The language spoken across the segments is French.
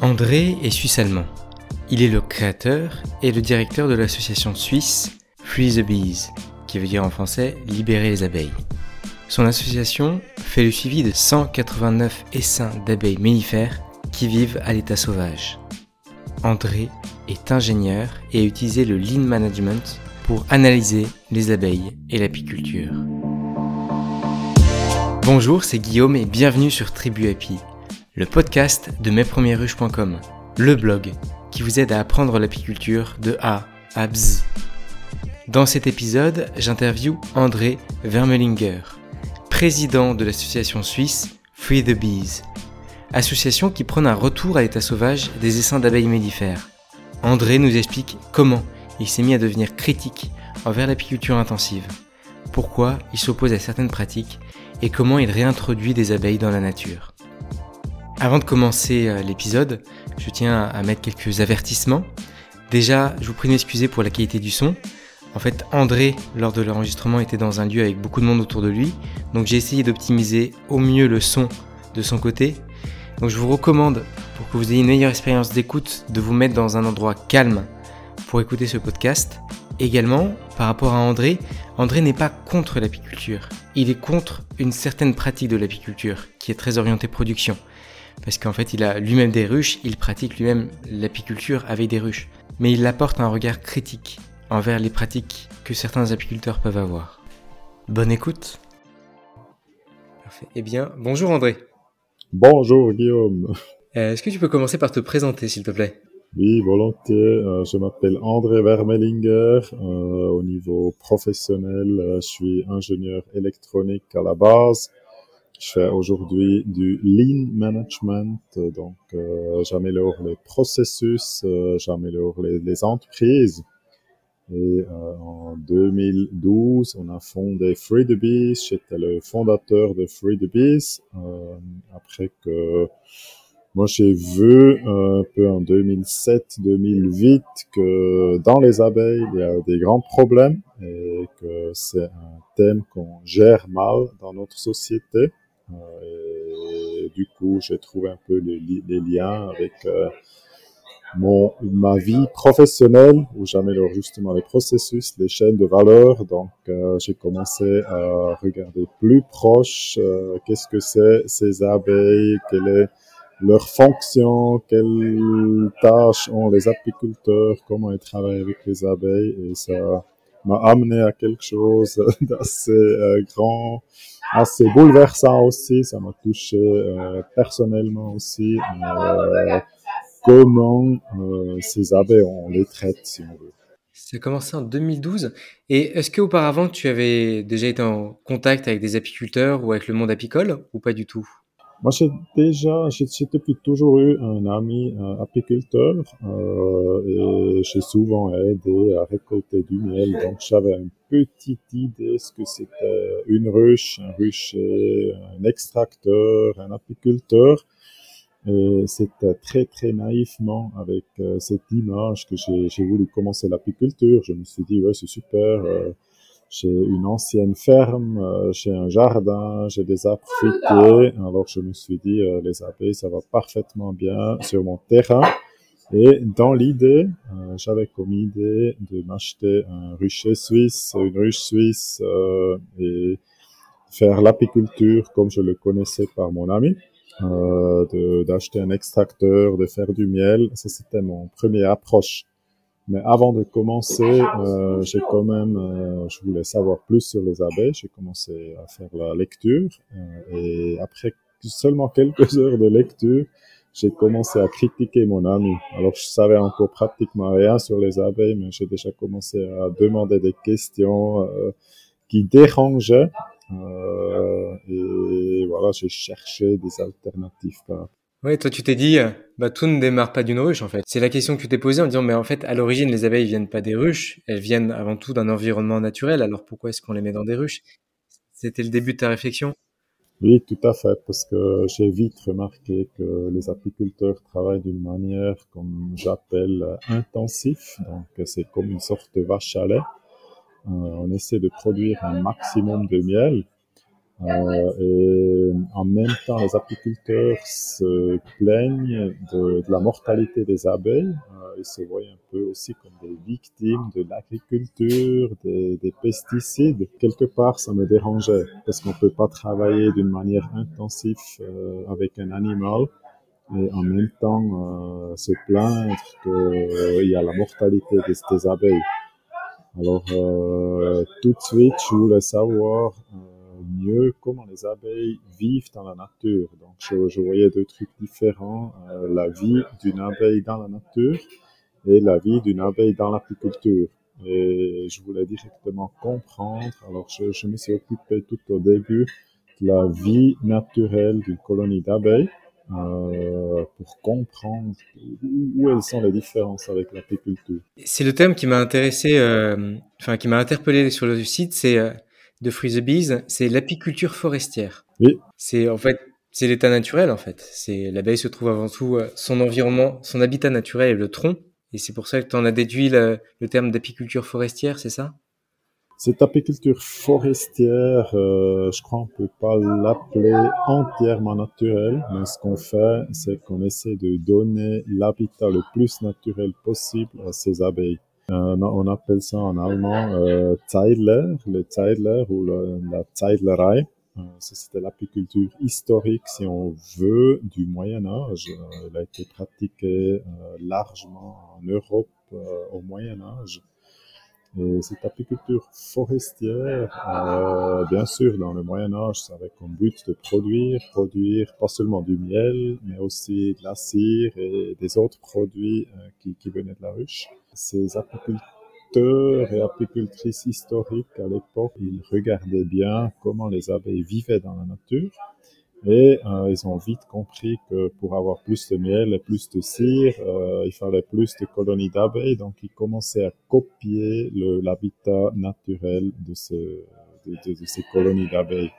André est suisse-allemand. Il est le créateur et le directeur de l'association suisse Free the Bees, qui veut dire en français Libérer les abeilles. Son association fait le suivi de 189 essaims d'abeilles mellifères qui vivent à l'état sauvage. André est ingénieur et a utilisé le Lean Management pour analyser les abeilles et l'apiculture. Bonjour, c'est Guillaume et bienvenue sur Tribu Api, le podcast de mespremiersruches.com, le blog qui vous aide à apprendre l'apiculture de A à BZ. Dans cet épisode, j'interviewe André Vermelinger, président de l'association suisse Free the Bees, association qui prône un retour à l'état sauvage des essaims d'abeilles mellifères. André nous explique comment il s'est mis à devenir critique envers l'apiculture intensive, pourquoi il s'oppose à certaines pratiques et comment il réintroduit des abeilles dans la nature. Avant de commencer euh, l'épisode, je tiens à mettre quelques avertissements. Déjà, je vous prie de m'excuser pour la qualité du son. En fait, André, lors de l'enregistrement, était dans un lieu avec beaucoup de monde autour de lui. Donc j'ai essayé d'optimiser au mieux le son de son côté. Donc je vous recommande, pour que vous ayez une meilleure expérience d'écoute, de vous mettre dans un endroit calme pour écouter ce podcast. Également, par rapport à André, André n'est pas contre l'apiculture. Il est contre une certaine pratique de l'apiculture, qui est très orientée production parce qu'en fait il a lui-même des ruches, il pratique lui-même l'apiculture avec des ruches, mais il apporte un regard critique envers les pratiques que certains apiculteurs peuvent avoir. Bonne écoute. Parfait. Eh bien, bonjour André. Bonjour Guillaume. Euh, est-ce que tu peux commencer par te présenter s'il te plaît? Oui, volontiers. Euh, je m'appelle André Vermelinger. Euh, au niveau professionnel, je suis ingénieur électronique à la base. Je fais aujourd'hui du lean management, donc euh, j'améliore les processus, euh, j'améliore les, les, entreprises. Et euh, en 2012, on a fondé Free the Bees. J'étais le fondateur de Free the. Euh, après que moi j'ai vu un peu en 2007-2008 que dans les abeilles il y a des grands problèmes et que c'est un thème qu'on gère mal dans notre société. Euh, et du coup, j'ai trouvé un peu les, liens avec euh, mon, ma vie professionnelle où j'améliore justement les processus, les chaînes de valeur. Donc, euh, j'ai commencé à regarder plus proche qu'est-ce que c'est ces abeilles, quelle est leur fonction, quelles tâches ont les apiculteurs, comment ils travaillent avec les abeilles. Et ça m'a amené à quelque chose d'assez euh, grand assez bouleversant aussi. Ça m'a touché euh, personnellement aussi. Euh, comment ces abeilles, on les traite, si on veut. Ça a commencé en 2012. Et est-ce qu'auparavant, tu avais déjà été en contact avec des apiculteurs ou avec le monde apicole ou pas du tout? Moi, j'ai déjà, j'ai depuis toujours eu un ami un apiculteur euh, et j'ai souvent aidé à récolter du miel. Donc, j'avais une petite idée ce que c'était une ruche, un rucher, un extracteur, un apiculteur. Et c'était très très naïvement avec euh, cette image que j'ai voulu commencer l'apiculture. Je me suis dit ouais c'est super. Euh, j'ai une ancienne ferme, euh, j'ai un jardin, j'ai des arbres fruitiers. Alors je me suis dit, euh, les abeilles, ça va parfaitement bien sur mon terrain. Et dans l'idée, euh, j'avais comme idée de m'acheter un rucher suisse, une ruche suisse, et faire l'apiculture comme je le connaissais par mon ami, d'acheter un extracteur, de faire du miel. Ça, c'était mon premier approche. Mais avant de commencer, euh, j'ai quand même, euh, je voulais savoir plus sur les abeilles. J'ai commencé à faire la lecture euh, et après seulement quelques heures de lecture, j'ai commencé à critiquer mon ami. Alors je savais encore pratiquement rien sur les abeilles, mais j'ai déjà commencé à demander des questions euh, qui dérangeaient. Euh, et voilà, j'ai cherché des alternatives par oui, toi tu t'es dit, euh, bah tout ne démarre pas d'une ruche en fait. C'est la question que tu t'es posée en disant, mais en fait à l'origine les abeilles viennent pas des ruches, elles viennent avant tout d'un environnement naturel. Alors pourquoi est-ce qu'on les met dans des ruches? C'était le début de ta réflexion? Oui, tout à fait, parce que j'ai vite remarqué que les apiculteurs travaillent d'une manière, comme j'appelle, intensif. Donc c'est comme une sorte de vache à lait. Euh, on essaie de produire un maximum de miel Euh, et en même temps, les apiculteurs se plaignent de, la mortalité des abeilles. Euh, ils se voient un peu aussi comme des victimes de l'agriculture, des, des, pesticides. Quelque part, ça me dérangeait parce qu'on peut pas travailler d'une manière intensive euh, avec un animal et en même temps se plaindre qu'il y a la mortalité des, des abeilles. Alors, tout de suite, je voulais savoir mieux comment les abeilles vivent dans la nature. Donc, je, voyais deux trucs différents, euh, la vie d'une abeille dans la nature et la vie d'une abeille dans l'apiculture. Et je voulais directement comprendre, alors je, me suis occupé tout au début de la vie naturelle d'une colonie d'abeilles. Euh, pour comprendre où, elles sont les différences avec l'apiculture. C'est le thème qui m'a intéressé, euh, enfin qui m'a interpellé sur le site, c'est de Free the Bees, c'est l'apiculture forestière. Oui. C'est en fait, c'est l'état naturel en fait. C'est l'abeille se trouve avant tout euh, son environnement, son habitat naturel est le tronc, et c'est pour ça que tu en as déduit le, le terme d'apiculture forestière, c'est ça? Cette apiculture forestière, euh, je crois qu'on peut pas l'appeler entièrement naturelle, mais ce qu'on fait, c'est qu'on essaie de donner l'habitat le plus naturel possible à ces abeilles. Euh, on appelle ça en allemand euh, Zeidler, le Zeidler ou la Zeidlerei. Euh, C'était l'apiculture historique, si on veut, du Moyen Âge. Euh, elle a été pratiquée largement en Europe au Moyen Âge. Et cette apiculture forestière, euh, bien sûr, dans le Moyen Âge, ça avait comme but de produire, produire pas seulement du miel, mais aussi de la cire et des autres produits euh, qui, qui, venaient de la ruche. Ces apiculteurs et apicultrices historiques, à l'époque, ils regardaient bien comment les abeilles vivaient dans la nature et euh, ils ont vite compris que pour avoir plus de miel et plus de cire, euh, il fallait plus de colonies d'abeilles. Donc, ils commençaient à copier l'habitat naturel de, ce, de, de, de, ces colonies d'abeilles.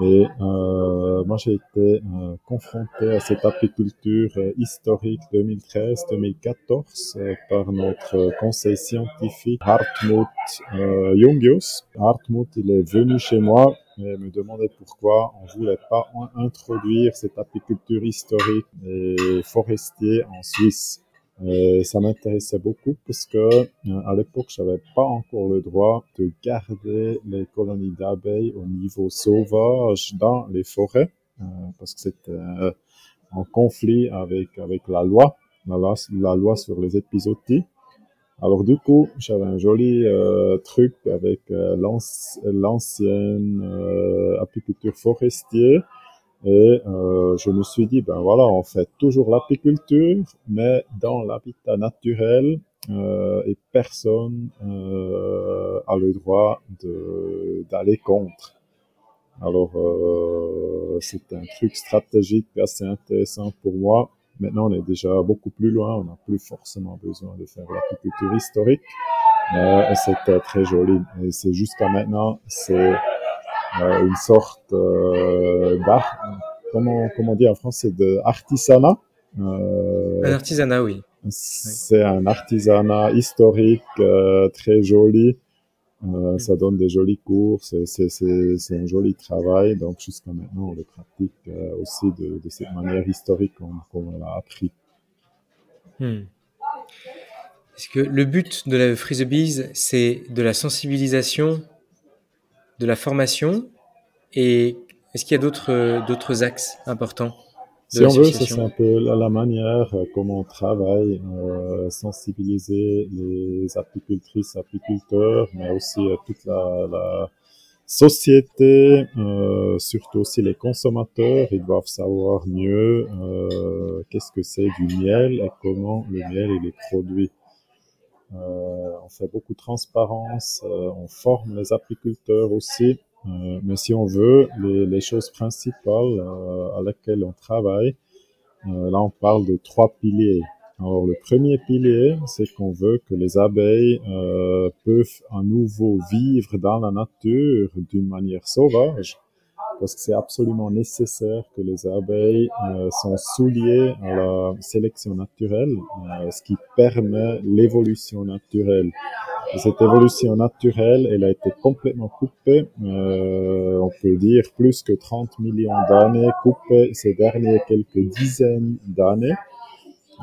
Et euh, moi, j'ai été euh, confronté à cette apiculture euh, historique 2013-2014 euh, par notre conseil scientifique Hartmut Jungius. Hartmut, il est venu chez moi et me demandait pourquoi on voulait pas introduire cette apiculture historique et forestier en Suisse. Et ça m'intéressait beaucoup parce que euh, à l'époque, j'avais pas encore le droit de garder les colonies d'abeilles au niveau sauvage dans les forêts euh, parce que c'était euh, en conflit avec avec la loi, la la loi sur les épizooties. Alors du coup, j'avais un joli euh, truc avec euh, l'ancienne euh, apiculture forestière et euh, je me suis dit, ben voilà, on fait toujours l'apiculture, mais dans l'habitat naturel, euh, et personne euh, a le droit d'aller contre. Alors, euh, c'est un truc stratégique assez intéressant pour moi. Maintenant, on est déjà beaucoup plus loin, on n'a plus forcément besoin de faire l'apiculture historique, mais c'était très joli. Et c'est jusqu'à maintenant, c'est euh, une sorte euh, d'art, comment, comment on dit en français, de artisanat. Euh, un artisanat, oui. C'est un artisanat historique euh, très joli. Euh, ça donne des jolis cours, c'est un joli travail. Donc jusqu'à maintenant, on le pratique euh, aussi de, de, cette manière historique comme, comme on l'a appris. Hmm. Est-ce que le but de la Freeze Bees, c'est de la sensibilisation de la formation et est-ce qu'il y a d'autres d'autres axes importants Si on veut, c'est un peu la, la, manière euh, comment on travaille, euh, sensibiliser les apicultrices, apiculteurs, mais aussi euh, toute la, la société, euh, surtout aussi les consommateurs, ils doivent savoir mieux euh, qu'est-ce que c'est du miel et comment le miel il est produit. Euh, on fait beaucoup de transparence, euh, on forme les apiculteurs aussi. Euh, mais si on veut, les, les choses principales à laquelle on travaille, là on parle de trois piliers. Alors le premier pilier, c'est qu'on veut que les abeilles euh, peuvent à nouveau vivre dans la nature d'une manière sauvage, parce que c'est absolument nécessaire que les abeilles euh, sont souliées à la sélection naturelle, euh, ce qui permet l'évolution naturelle. cette évolution naturelle, elle a été complètement coupée, euh, on peut dire plus que 30 millions d'années, coupée ces dernières quelques dizaines d'années,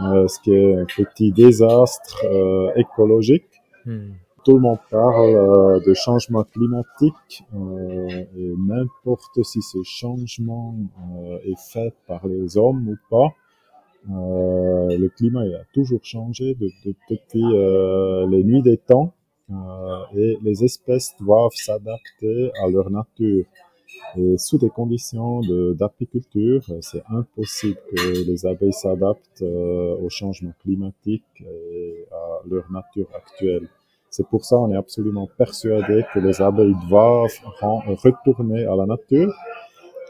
euh, ce qui est un petit désastre écologique. Hmm. Tout le monde parle euh, de changement climatique euh, et n'importe si ce changement est fait par les hommes ou pas, euh, le climat a toujours changé de, de, depuis euh, les nuits des temps euh, et les espèces doivent s'adapter à leur nature. Et sous des conditions d'apiculture, c'est impossible que les abeilles s'adaptent euh, au changement climatique et à leur nature actuelle. C'est pour ça qu'on est absolument persuadé que les abeilles doivent retourner à la nature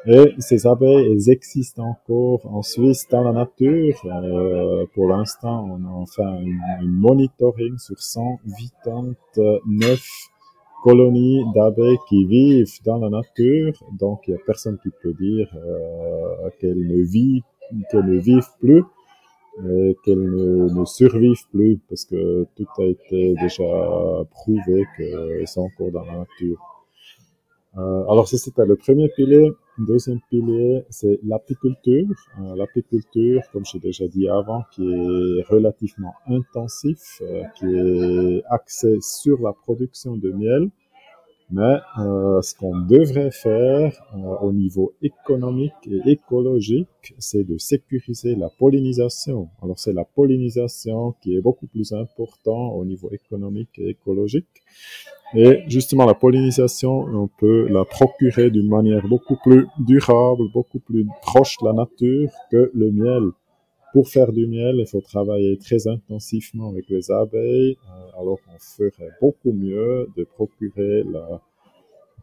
et ces abeilles, elles existent encore en Suisse dans la nature. Euh, pour l'instant, on a fait un, monitoring sur 189 colonies d'abeilles qui vivent dans la nature. Donc, il n'y a personne qui peut dire euh, qu'elles ne qu'elles ne vivent plus et qu'elles ne, ne, survivent plus parce que tout a été déjà prouvé qu'elles sont encore dans la nature. Euh, alors, c'était le premier pilier. Deuxième pilier, c'est l'apiculture. Euh, l'apiculture, comme j'ai déjà dit avant, qui est relativement intensif, euh, qui est axé sur la production de miel. Mais euh, ce qu'on devrait faire euh, au niveau économique et écologique, c'est de sécuriser la pollinisation. Alors c'est la pollinisation qui est beaucoup plus important au niveau économique et écologique. Et justement, la pollinisation, on peut la procurer d'une manière beaucoup plus durable, beaucoup plus proche de la nature que le miel. Pour faire du miel, il faut travailler très intensivement avec les abeilles, euh, alors on ferait beaucoup mieux de procurer la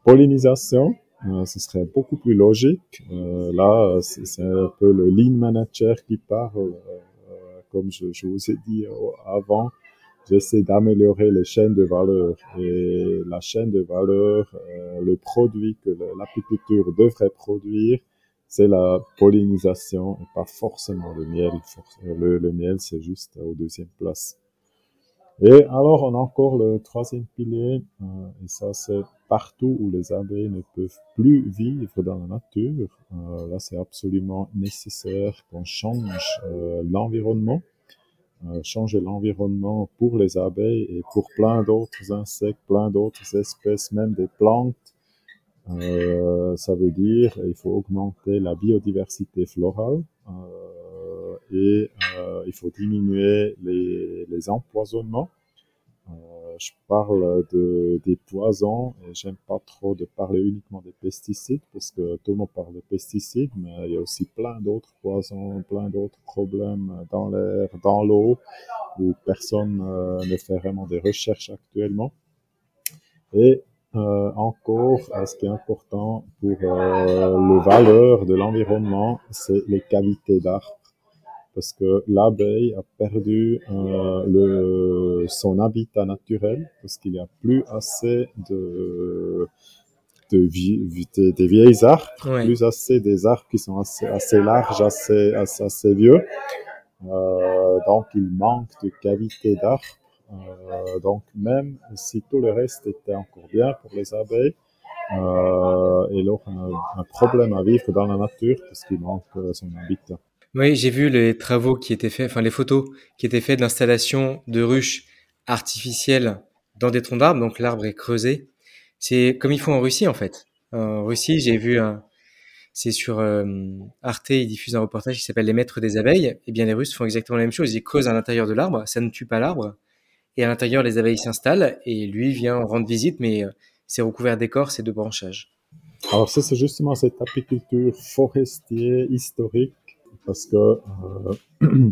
pollinisation. Euh, ce serait beaucoup plus logique. Euh, là, c'est un peu le lean manager qui parle, comme je, je, vous ai dit avant j'essaie d'améliorer les chaînes de valeur. Et la chaîne de valeur, le produit que l'apiculture devrait produire, c'est la pollinisation et pas forcément le miel. Le, le miel, c'est juste au deuxième place. Et alors, on a encore le troisième pilier, euh, et ça, c'est partout où les abeilles ne peuvent plus vivre dans la nature. Euh, là, c'est absolument nécessaire qu'on change euh, l'environnement. Euh, changer l'environnement pour les abeilles et pour plein d'autres insectes, plein d'autres espèces, même des plantes. Euh, ça veut dire il faut augmenter la biodiversité florale euh, et euh, il faut diminuer les, les empoisonnements je parle de, des poisons et j'aime pas trop de parler uniquement des pesticides parce que tout le monde parle de pesticides, mais il y a aussi plein d'autres poisons, plein d'autres problèmes dans l'air, dans l'eau où personne ne fait vraiment des recherches actuellement. Et euh, encore, ce qui est important pour euh, le valeur de l'environnement, c'est les qualités d'arbres parce que l'abeille a perdu euh, le, son habitat naturel, parce qu'il n'y a plus assez de, de, des vieilles arbres, plus assez des arbres qui sont assez, assez larges, assez, assez, assez vieux. Euh, donc il manque de qualité d'arbres. Euh, donc même si tout le reste était encore bien pour les abeilles, euh, il aura un, un, problème à vivre dans la nature parce qu'il manque son habitat. Oui, j'ai vu les travaux qui étaient faits, enfin les photos qui étaient faites d'installation de ruches artificielles dans des troncs d'arbres, donc l'arbre est creusé. C'est comme ils font en Russie en fait. En Russie, j'ai vu c'est sur euh, Arte, ils diffusent un reportage qui s'appelle Les Maîtres des abeilles. Et eh bien les Russes font exactement la même chose. Ils creusent à l'intérieur de l'arbre, ça ne tue pas l'arbre, et à l'intérieur les abeilles s'installent et lui vient rendre visite, mais euh, c'est recouvert d'écorce et de branchages. Alors ça, c'est justement cette apiculture forestière historique parce que euh,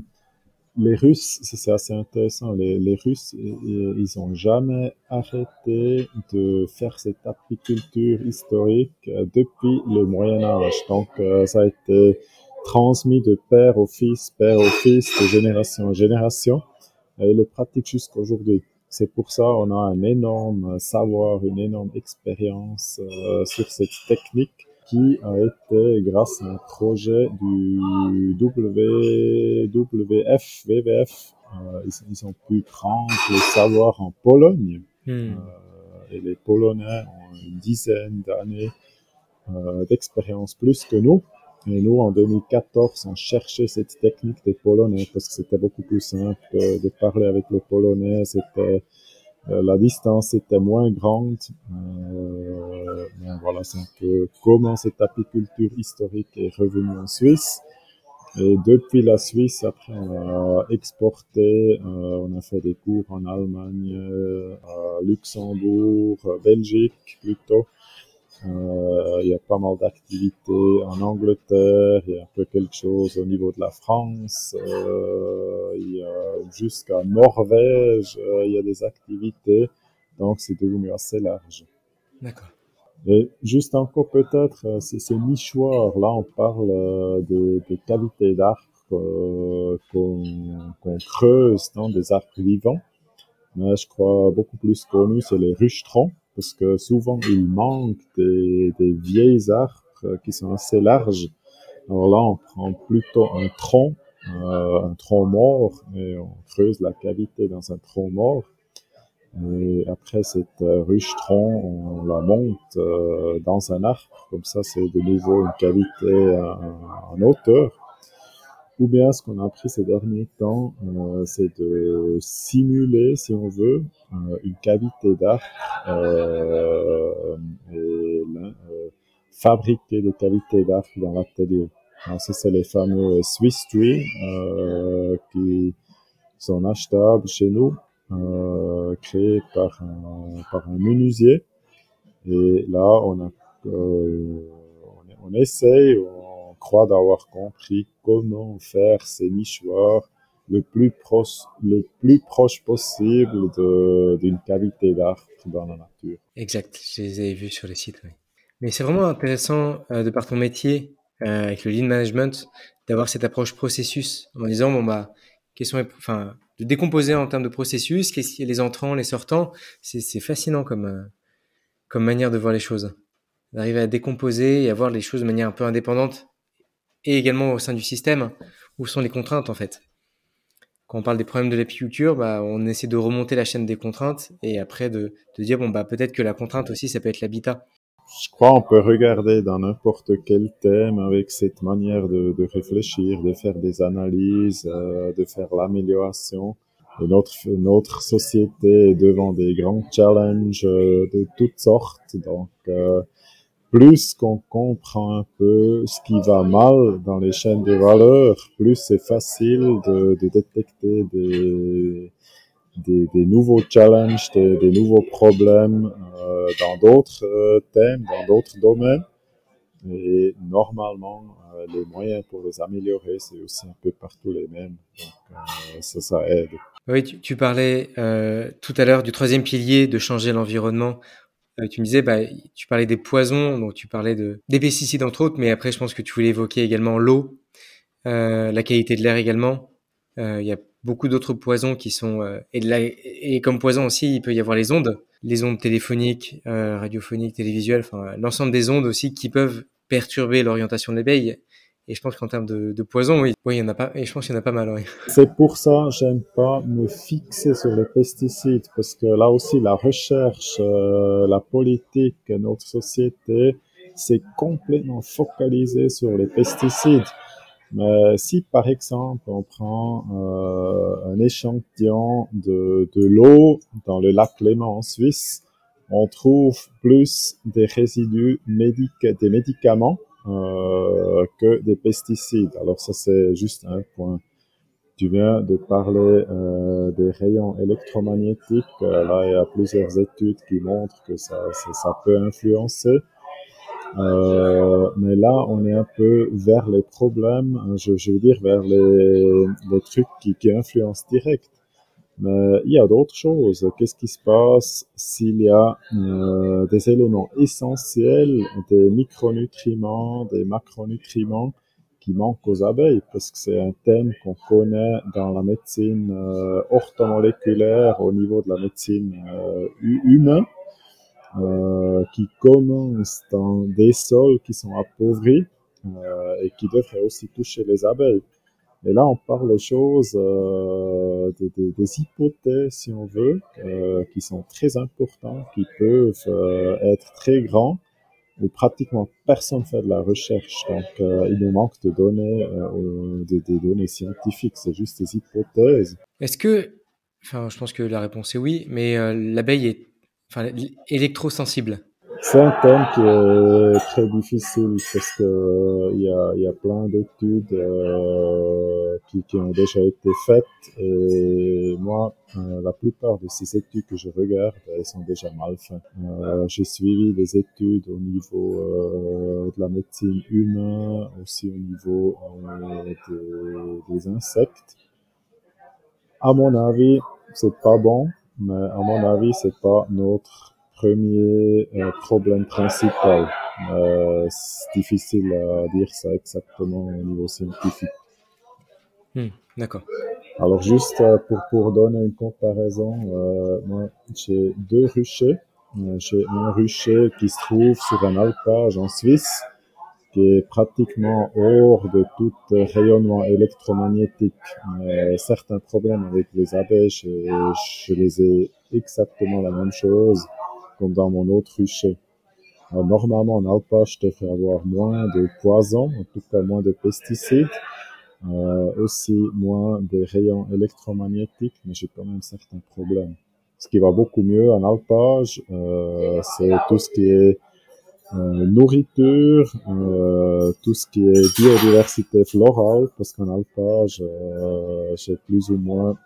les Russes, c'est assez intéressant, les, Russes, ils ont jamais arrêté de faire cette apiculture historique euh, depuis le Moyen Âge. Donc ça a été transmis de père au fils, père au fils, de génération en génération, et le pratiquent jusqu'à aujourd'hui. C'est pour ça qu'on a un énorme savoir, une énorme expérience euh, sur cette technique qui a été grâce à un projet du WWF, WWF, ils, ont pu prendre le savoir en Pologne. Hmm. et les Polonais ont une dizaine d'années d'expérience plus que nous. Et nous, en 2014, on cherchait cette technique des Polonais parce que c'était beaucoup plus simple de parler avec les Polonais. C'était euh, la distance était moins grande. Euh, voilà, c'est un peu comment cette apiculture historique est revenue en Suisse. Et depuis la Suisse, après, on a exporté, euh, on a fait des cours en Allemagne, à Luxembourg, Belgique plutôt. Euh, il y a pas mal d'activités en Angleterre, il y a un peu quelque chose au niveau de la France, euh, il y a jusqu'à Norvège, euh, il y a des activités, donc c'est devenu assez large. D'accord. Et juste encore peut-être, c'est ces nichoirs, là on parle des, des qualités d'arbres qu'on creuse dans des arbres vivants, mais je crois beaucoup plus connu, c'est les ruchetrons parce que souvent il manque des, des vieilles arbres qui sont assez larges. Alors là, on prend plutôt un tronc, euh, un tronc mort, et on creuse la cavité dans un tronc mort. Et après cette ruche tronc, on la monte euh, dans un arbre. Comme ça, c'est de nouveau une cavité en hauteur. Ou bien ce qu'on a appris ces derniers temps, euh, c'est de simuler, si on veut, euh, une cavité d'arc euh, et fabriquer des cavités d'arc dans l'atelier. Ça, c'est les fameux Swiss Tree qui sont achetables chez nous, créés par un, par un menuisier. Et là, on, a, on, on essaye, crois d'avoir compris comment faire ces nichoirs le plus proche, le plus proche possible d'une cavité d'arbre dans la nature. Exact, je les ai vus sur les sites, oui. Mais c'est vraiment intéressant euh, de par ton métier euh, avec le lean management d'avoir cette approche processus en disant bon bah question enfin de décomposer en termes de processus, qu'est-ce a les entrants, les sortants, c'est fascinant comme euh, comme manière de voir les choses, d'arriver à décomposer et à voir les choses de manière un peu indépendante et également au sein du système, où sont les contraintes en fait. Quand on parle des problèmes de l'apiculture, bah, on essaie de remonter la chaîne des contraintes et après de, dire bon bah peut-être que la contrainte aussi ça peut être l'habitat. Je crois qu'on peut regarder dans n'importe quel thème avec cette manière de, de réfléchir, de faire des analyses, euh, de faire l'amélioration. notre, notre société est devant des grands challenges euh, de toutes sortes. Donc, euh, plus qu'on comprend un peu ce qui va mal dans les chaînes de valeur, plus c'est facile de, détecter des, nouveaux challenges, des, nouveaux problèmes euh, dans d'autres euh, thèmes, dans d'autres domaines. Et normalement, euh, les moyens pour les améliorer, c'est aussi un peu partout les mêmes. Donc, ça, ça aide. Oui, tu, tu parlais tout à l'heure du troisième pilier de changer l'environnement euh, tu me disais, bah, tu parlais des poisons, donc tu parlais de, des pesticides entre autres, mais après je pense que tu voulais évoquer également l'eau, euh, la qualité de l'air également. Euh, il y a beaucoup d'autres poisons qui sont et, comme poison aussi, il peut y avoir les ondes, les ondes téléphoniques, radiophoniques, télévisuelles, enfin l'ensemble des ondes aussi qui peuvent perturber l'orientation de l'abeille et je pense qu'en termes de, poison, oui, oui, il y en a pas. Et je pense qu'il y en a pas mal. Oui. C'est pour ça j'aime pas me fixer sur les pesticides parce que là aussi la recherche, euh, la politique, notre société, c'est complètement focalisé sur les pesticides. Mais si par exemple on prend euh, un échantillon de, de l'eau dans le lac Léman en Suisse, on trouve plus des résidus médic des médicaments euh, que des pesticides. Alors ça c'est juste un point. Tu viens de parler euh, des rayons électromagnétiques. Euh, là, il y a plusieurs études qui montrent que ça, ça, ça peut influencer. Euh, mais là, on est un peu vers les problèmes, je, je veux dire vers les, les trucs qui, qui influencent direct. Mais il y a d'autres choses. Qu'est-ce qui se passe s'il y a euh, des éléments essentiels, des micronutriments, des macronutriments qui manquent aux abeilles? Parce que c'est un thème qu'on connaît dans la médecine euh, orthomoléculaire au niveau de la médecine euh, humaine, euh, qui commence dans des sols qui sont appauvris euh, et qui devraient aussi toucher les abeilles. Et là, on parle des choses, euh, des, hypothèses, si on veut, euh, qui sont très importantes, qui peuvent euh, être très grands, où pratiquement personne fait de la recherche. Donc, euh, il nous manque de données, des, des, données scientifiques. C'est juste des hypothèses. Est-ce que, enfin, je pense que la réponse est oui, mais l'abeille est, enfin, électrosensible. C'est un thème qui est très difficile parce que il y a, y a plein d'études euh, qui, qui, ont déjà été faites et moi, euh, la plupart de ces études que je regarde, elles sont déjà mal faites. Euh, J'ai suivi des études au niveau euh, de la médecine humaine, aussi au niveau euh, des insectes. À mon avis, c'est pas bon, mais à mon avis, c'est pas notre premier euh, problème principal. Euh, c'est difficile à dire ça exactement au niveau scientifique. Hmm, D'accord. Alors juste euh, pour, pour donner une comparaison, moi j'ai deux ruchers. J'ai un rucher qui se trouve sur un alpage en Suisse, qui est pratiquement hors de tout rayonnement électromagnétique. Mais certains problèmes avec les abeilles, je, je les ai exactement la même chose comme dans mon autre rucher. Alors, normalement, en alpage, je devrais avoir moins de poisons, en tout cas moins de pesticides, euh, aussi moins de rayons électromagnétiques, mais j'ai quand même certains problèmes. Ce qui va beaucoup mieux en alpage, euh, c'est tout ce qui est euh, nourriture, euh, tout ce qui est biodiversité florale, parce qu'en alpage, euh, j'ai plus ou moins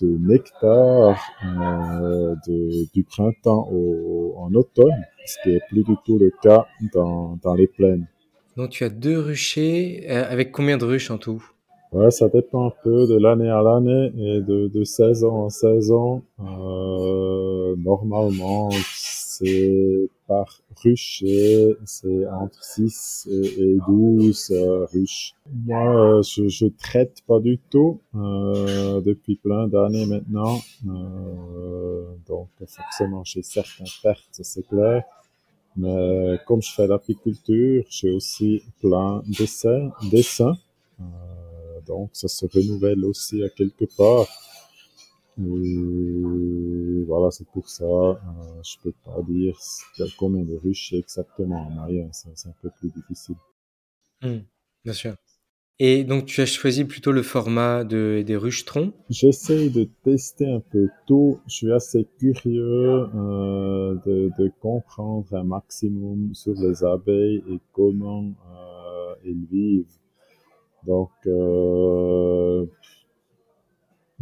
de nectar euh, de, du printemps au, en automne, ce qui est plus du tout le cas dans, dans les plaines. Donc tu as deux ruchers, euh, avec combien de ruches en tout? Ouais, ça dépend un peu de l'année à l'année et de, de saison en saison. Euh, normalement, c'est par rucher, c'est entre 6 et, et 12 euh, ruches. Moi, euh, je, je traite pas du tout euh, depuis plein d'années maintenant. Euh, donc, forcément, j'ai certaines pertes, c'est clair. Mais comme je fais l'apiculture, j'ai aussi plein d'essais, d'essais. Euh, donc, ça se renouvelle aussi à quelque part. Voilà, c'est pour ça, euh, je peux pas dire combien de ruches exactement en moyenne, c'est un peu plus difficile. Mmh, bien sûr. Et donc, tu as choisi plutôt le format de, des ruchetrons J'essaie de tester un peu tout. Je suis assez curieux euh, de, de, comprendre un maximum sur les abeilles et comment euh, elles vivent. Donc, euh,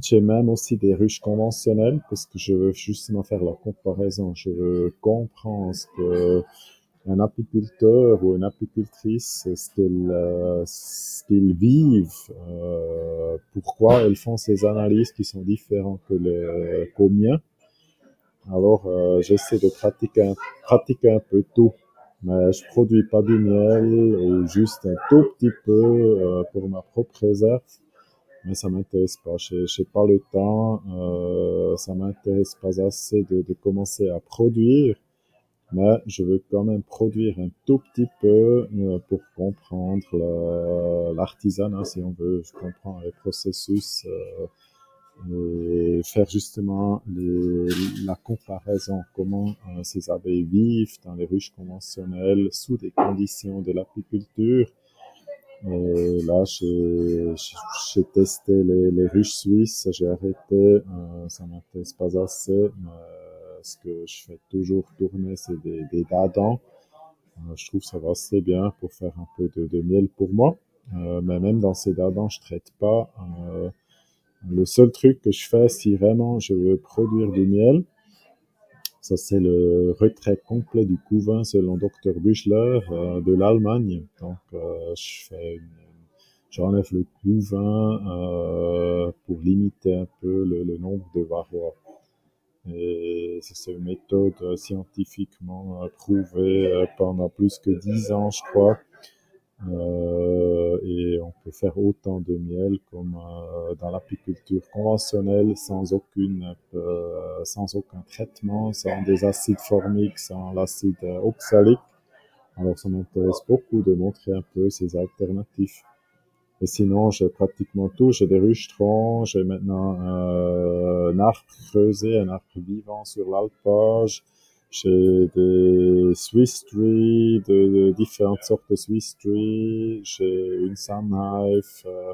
j'ai même aussi des ruches conventionnelles parce que je veux justement faire la comparaison. Je veux comprendre ce que un apiculteur ou une apicultrice, ce qu'elles euh, qu'ils vivent, euh, pourquoi elles font ces analyses qui sont différentes que les qu'aux miens. Alors euh, j'essaie de pratiquer un, pratiquer un peu tout, mais je produis pas du miel ou juste un tout petit peu euh, pour ma propre réserve. Mais ça m'intéresse pas, j'ai pas le temps, euh, ça m'intéresse pas assez de, commencer à produire mais je veux quand même produire un tout petit peu euh, pour comprendre l'artisanat, si on veut. Je comprends les processus euh, et faire justement la comparaison, comment euh, ces abeilles vivent dans les ruches conventionnelles sous des conditions de l'apiculture. Et là, j'ai testé les, les ruches suisses, j'ai arrêté, euh, ça m'intéresse pas assez. Ce que je fais toujours tourner, c'est des, des dadans. Euh, je trouve ça va assez bien pour faire un peu de, de miel pour moi. Euh, mais même dans ces dadans, je traite pas. Euh, le seul truc que je fais, si vraiment je veux produire du miel, ça c'est le retrait complet du couvain selon Dr Büchler euh, de l'Allemagne. Donc euh, je fais j'enlève le couvain euh, pour limiter un peu le, le nombre de varrois. Et c'est une méthode scientifiquement prouvée pendant plus que dix ans, je crois. Euh, et on peut faire autant de miel comme euh, dans l'apiculture conventionnelle sans aucune euh, sans aucun traitement, sans des acides formiques, sans l'acide oxalique. Alors ça m'intéresse beaucoup de montrer un peu ces alternatives. Et sinon, j'ai pratiquement tout. J'ai des ruchetrons, j'ai maintenant euh, un arbre creusé, un arbre vivant sur l'alpage. J'ai des Swiss trees, de, différentes sortes de Swiss trees. J'ai une Sunlife. Euh,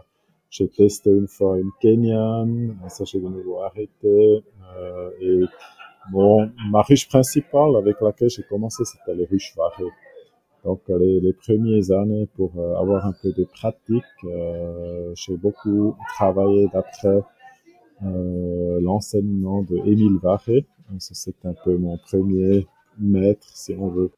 j'ai testé une fois une Kenyan. Ça, j'ai de nouveau arrêté. Euh, et bon, ma ruche principale avec laquelle j'ai commencé, c'était les ruches varées. Donc les, les, premières années pour euh, avoir un peu de pratique, euh, j'ai beaucoup travaillé d'après euh, l'enseignement de Émile Varé. C'est un peu mon premier maître, si on veut.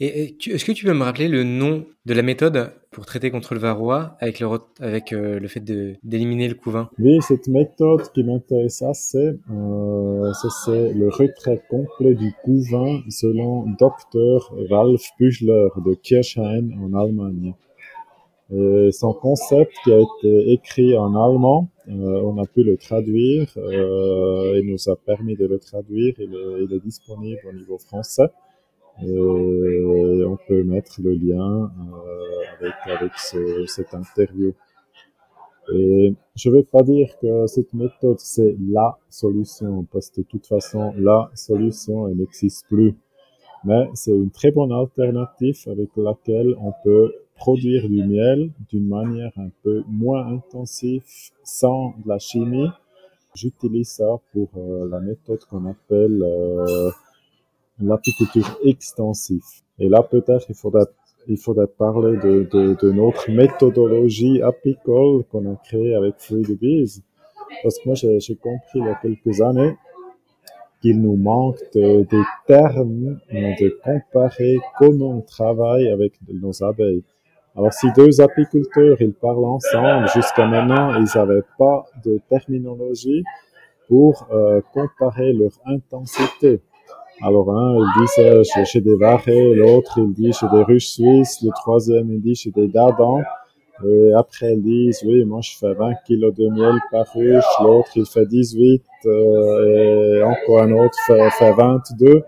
Et est-ce que tu peux me rappeler le nom de la méthode pour traiter contre le varroa avec le, avec, euh, le fait d'éliminer le couvain? Oui, cette méthode qui m'intéresse assez, euh, c'est le retrait complet du couvain selon Dr. Ralph Büchler de Kirchheim en Allemagne. Et son concept qui a été écrit en allemand, euh, on a pu le traduire, euh, il nous a permis de le traduire, il est, disponible au niveau français. Et on peut mettre le lien euh, avec, avec ce, cette interview. Et je ne vais pas dire que cette méthode, c'est la solution, parce que de toute façon, la solution, n'existe plus. Mais c'est une très bonne alternative avec laquelle on peut produire du miel d'une manière un peu moins intensive, sans de la chimie. J'utilise ça pour euh, la méthode qu'on appelle euh, l'apiculture extensive. Et là, peut-être, il faudrait, parler de, notre méthodologie apicole qu'on a créée avec Fruit de Bise. Parce que moi, j'ai compris il y a quelques années qu'il nous manque de, des termes de comparer comment on travaille avec nos abeilles. Alors, si deux apiculteurs, ils parlent ensemble, jusqu'à maintenant, ils n'avaient pas de terminologie pour euh, comparer leur intensité. Alors, un, il dit c'est chez des varets, l'autre, il dit chez des ruches suisses, le troisième, il dit chez des dardans. Et après, ils disent, oui, moi, je fais 20 kilos de miel par ruche, l'autre, il fait 18, euh, et encore un autre fait, fait 22. Euh,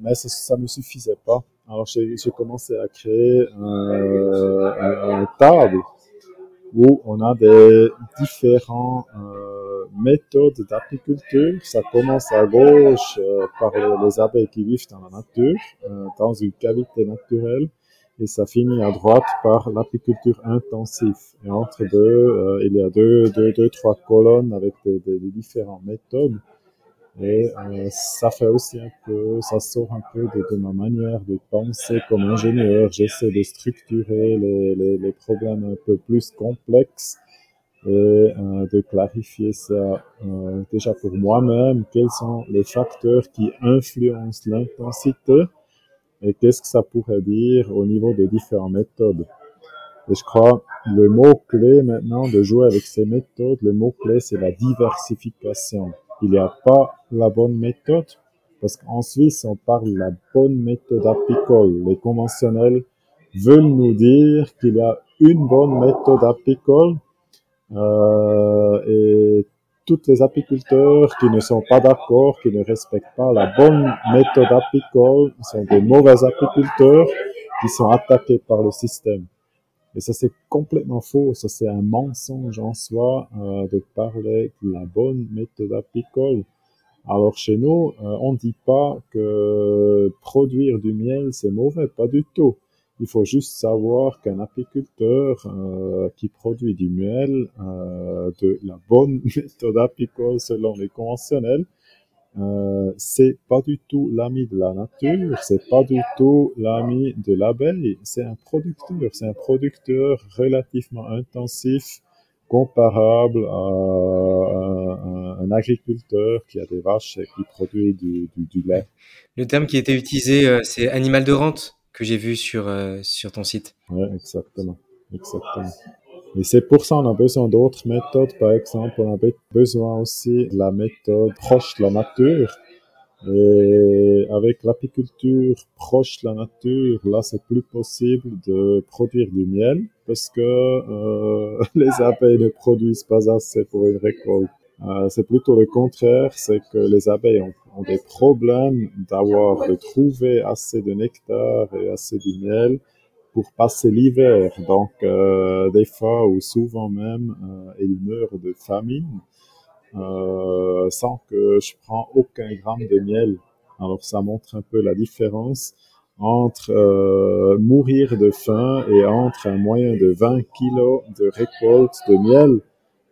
mais ça, ça me suffisait pas. Alors, j'ai commencé à créer un, un, un, table où on a des différents euh, méthode d'apiculture. Ça commence à gauche euh, par les, abeilles qui vivent dans la nature, euh, dans une cavité naturelle, et ça finit à droite par l'apiculture intensive. Et entre deux, euh, il y a deux, deux, deux, trois colonnes avec des, des, différentes méthodes. Et ça fait aussi un peu, ça sort un peu de, de ma manière de penser comme ingénieur. J'essaie de structurer les, les, les problèmes un peu plus complexes et euh, de clarifier ça euh, déjà pour moi-même, quels sont les facteurs qui influencent l'intensité et qu'est-ce que ça pourrait dire au niveau des différentes méthodes? Et je crois le mot clé maintenant de jouer avec ces méthodes, le mot clé c'est la diversification. Il n'y a pas la bonne méthode parce qu'en Suisse on parle de la bonne méthode apicole. Les conventionnels veulent nous dire qu'il y a une bonne méthode apicole euh, et tous les apiculteurs qui ne sont pas d'accord, qui ne respectent pas la bonne méthode apicole, sont des mauvais apiculteurs qui sont attaqués par le système. Et ça, c'est complètement faux. Ça, c'est un mensonge en soi euh, de parler de la bonne méthode apicole. Alors chez nous, euh, on ne dit pas que produire du miel, c'est mauvais, pas du tout. Il faut juste savoir qu'un apiculteur euh, qui produit du miel euh, de la bonne méthode apicole selon les conventionnels, euh, c'est pas du tout l'ami de la nature, c'est pas du tout l'ami de l'abeille, c'est un producteur, c'est un producteur relativement intensif comparable à un, un, agriculteur qui a des vaches et qui produit du, du, du lait. Le terme qui était utilisé, euh, c'est animal de rente que j'ai vu sur, euh, sur ton site. Oui, exactement. exactement. Et c'est pour ça qu'on a besoin d'autres méthodes. Par exemple, on a besoin aussi de la méthode proche de la nature. Et avec l'apiculture proche de la nature, là, c'est plus possible de produire du miel parce que euh, les abeilles ne produisent pas assez pour une récolte. Euh, c'est plutôt le contraire, c'est que les abeilles ont, ont des problèmes d'avoir, de trouver assez de nectar et assez de miel pour passer l'hiver. Donc, euh, des fois ou souvent même, euh, ils meurent de famine euh, sans que je prends aucun gramme de miel. Alors, ça montre un peu la différence entre euh, mourir de faim et entre un moyen de 20 kilos de récolte de miel.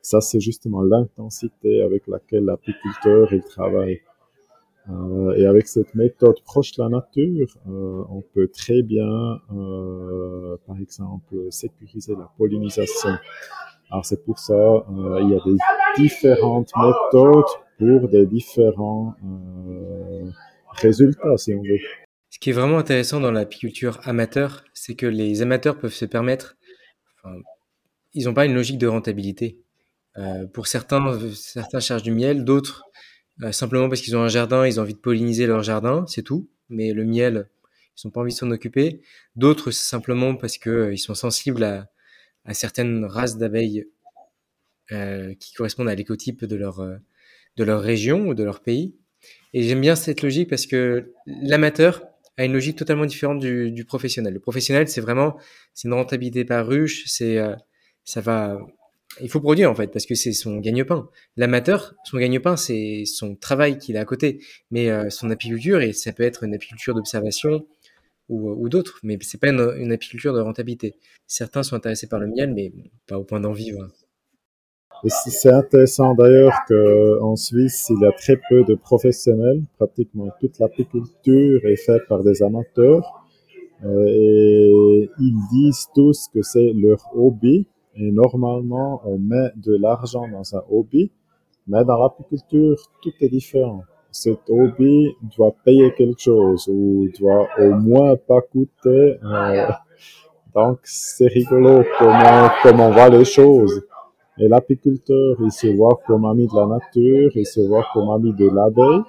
Ça, c'est justement l'intensité avec laquelle l'apiculteur il travaille. Euh, et avec cette méthode proche de la nature, euh, on peut très bien, euh, par exemple, sécuriser la pollinisation. Alors c'est pour ça, il y a différentes méthodes pour des différents résultats, si on veut. Ce qui est vraiment intéressant dans l'apiculture amateur, c'est que les amateurs peuvent se permettre, ils n'ont pas une logique de rentabilité. Pour certains, certains cherchent du miel, d'autres simplement parce qu'ils ont un jardin, ils ont envie de polliniser leur jardin, c'est tout. Mais le miel, ils n'ont pas envie de s'en occuper. D'autres, c'est simplement parce que euh, sont sensibles à, certaines races d'abeilles euh, qui correspondent à l'écotype de leur euh, de leur région ou de leur pays. Et j'aime bien cette logique parce que l'amateur a une logique totalement différente du, professionnel. Le professionnel, c'est vraiment c'est une rentabilité par ruche, c'est ça va il faut produire en fait parce que c'est son gagne-pain. L'amateur, son gagne-pain, c'est son travail qu'il a à côté, mais euh, son apiculture et ça peut être une apiculture d'observation ou, ou d'autres, mais c'est pas une, une, apiculture de rentabilité. Certains sont intéressés par le miel, mais pas au point d'en vivre. C'est intéressant d'ailleurs qu'en Suisse, il y a très peu de professionnels. Pratiquement toute l'apiculture est faite par des amateurs. Euh, et ils disent tous que c'est leur hobby et normalement, on met de l'argent dans un hobby, mais dans l'apiculture, tout est différent. Cet hobby doit payer quelque chose ou doit au moins pas coûter. Euh, donc, c'est rigolo comment, comment on voit les choses. Et l'apiculteur, il se voit comme ami de la nature, il se voit comme ami de l'abeille.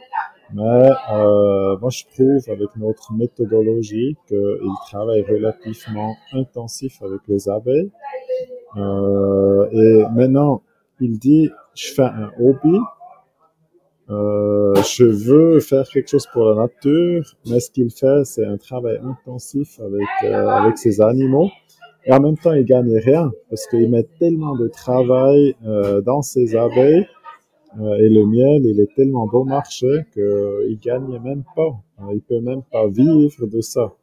Mais euh, moi, je trouve avec notre méthodologie qu'il travaille relativement intensif avec les abeilles euh, et maintenant, il dit, je fais un hobby, euh, je veux faire quelque chose pour la nature, mais ce qu'il fait, c'est un travail intensif avec, euh, avec ses animaux. Et en même temps, il gagne rien parce qu'il met tellement de travail euh, dans ses abeilles et le miel, il est tellement bon marché qu'il gagne même pas. Il peut même pas vivre de ça.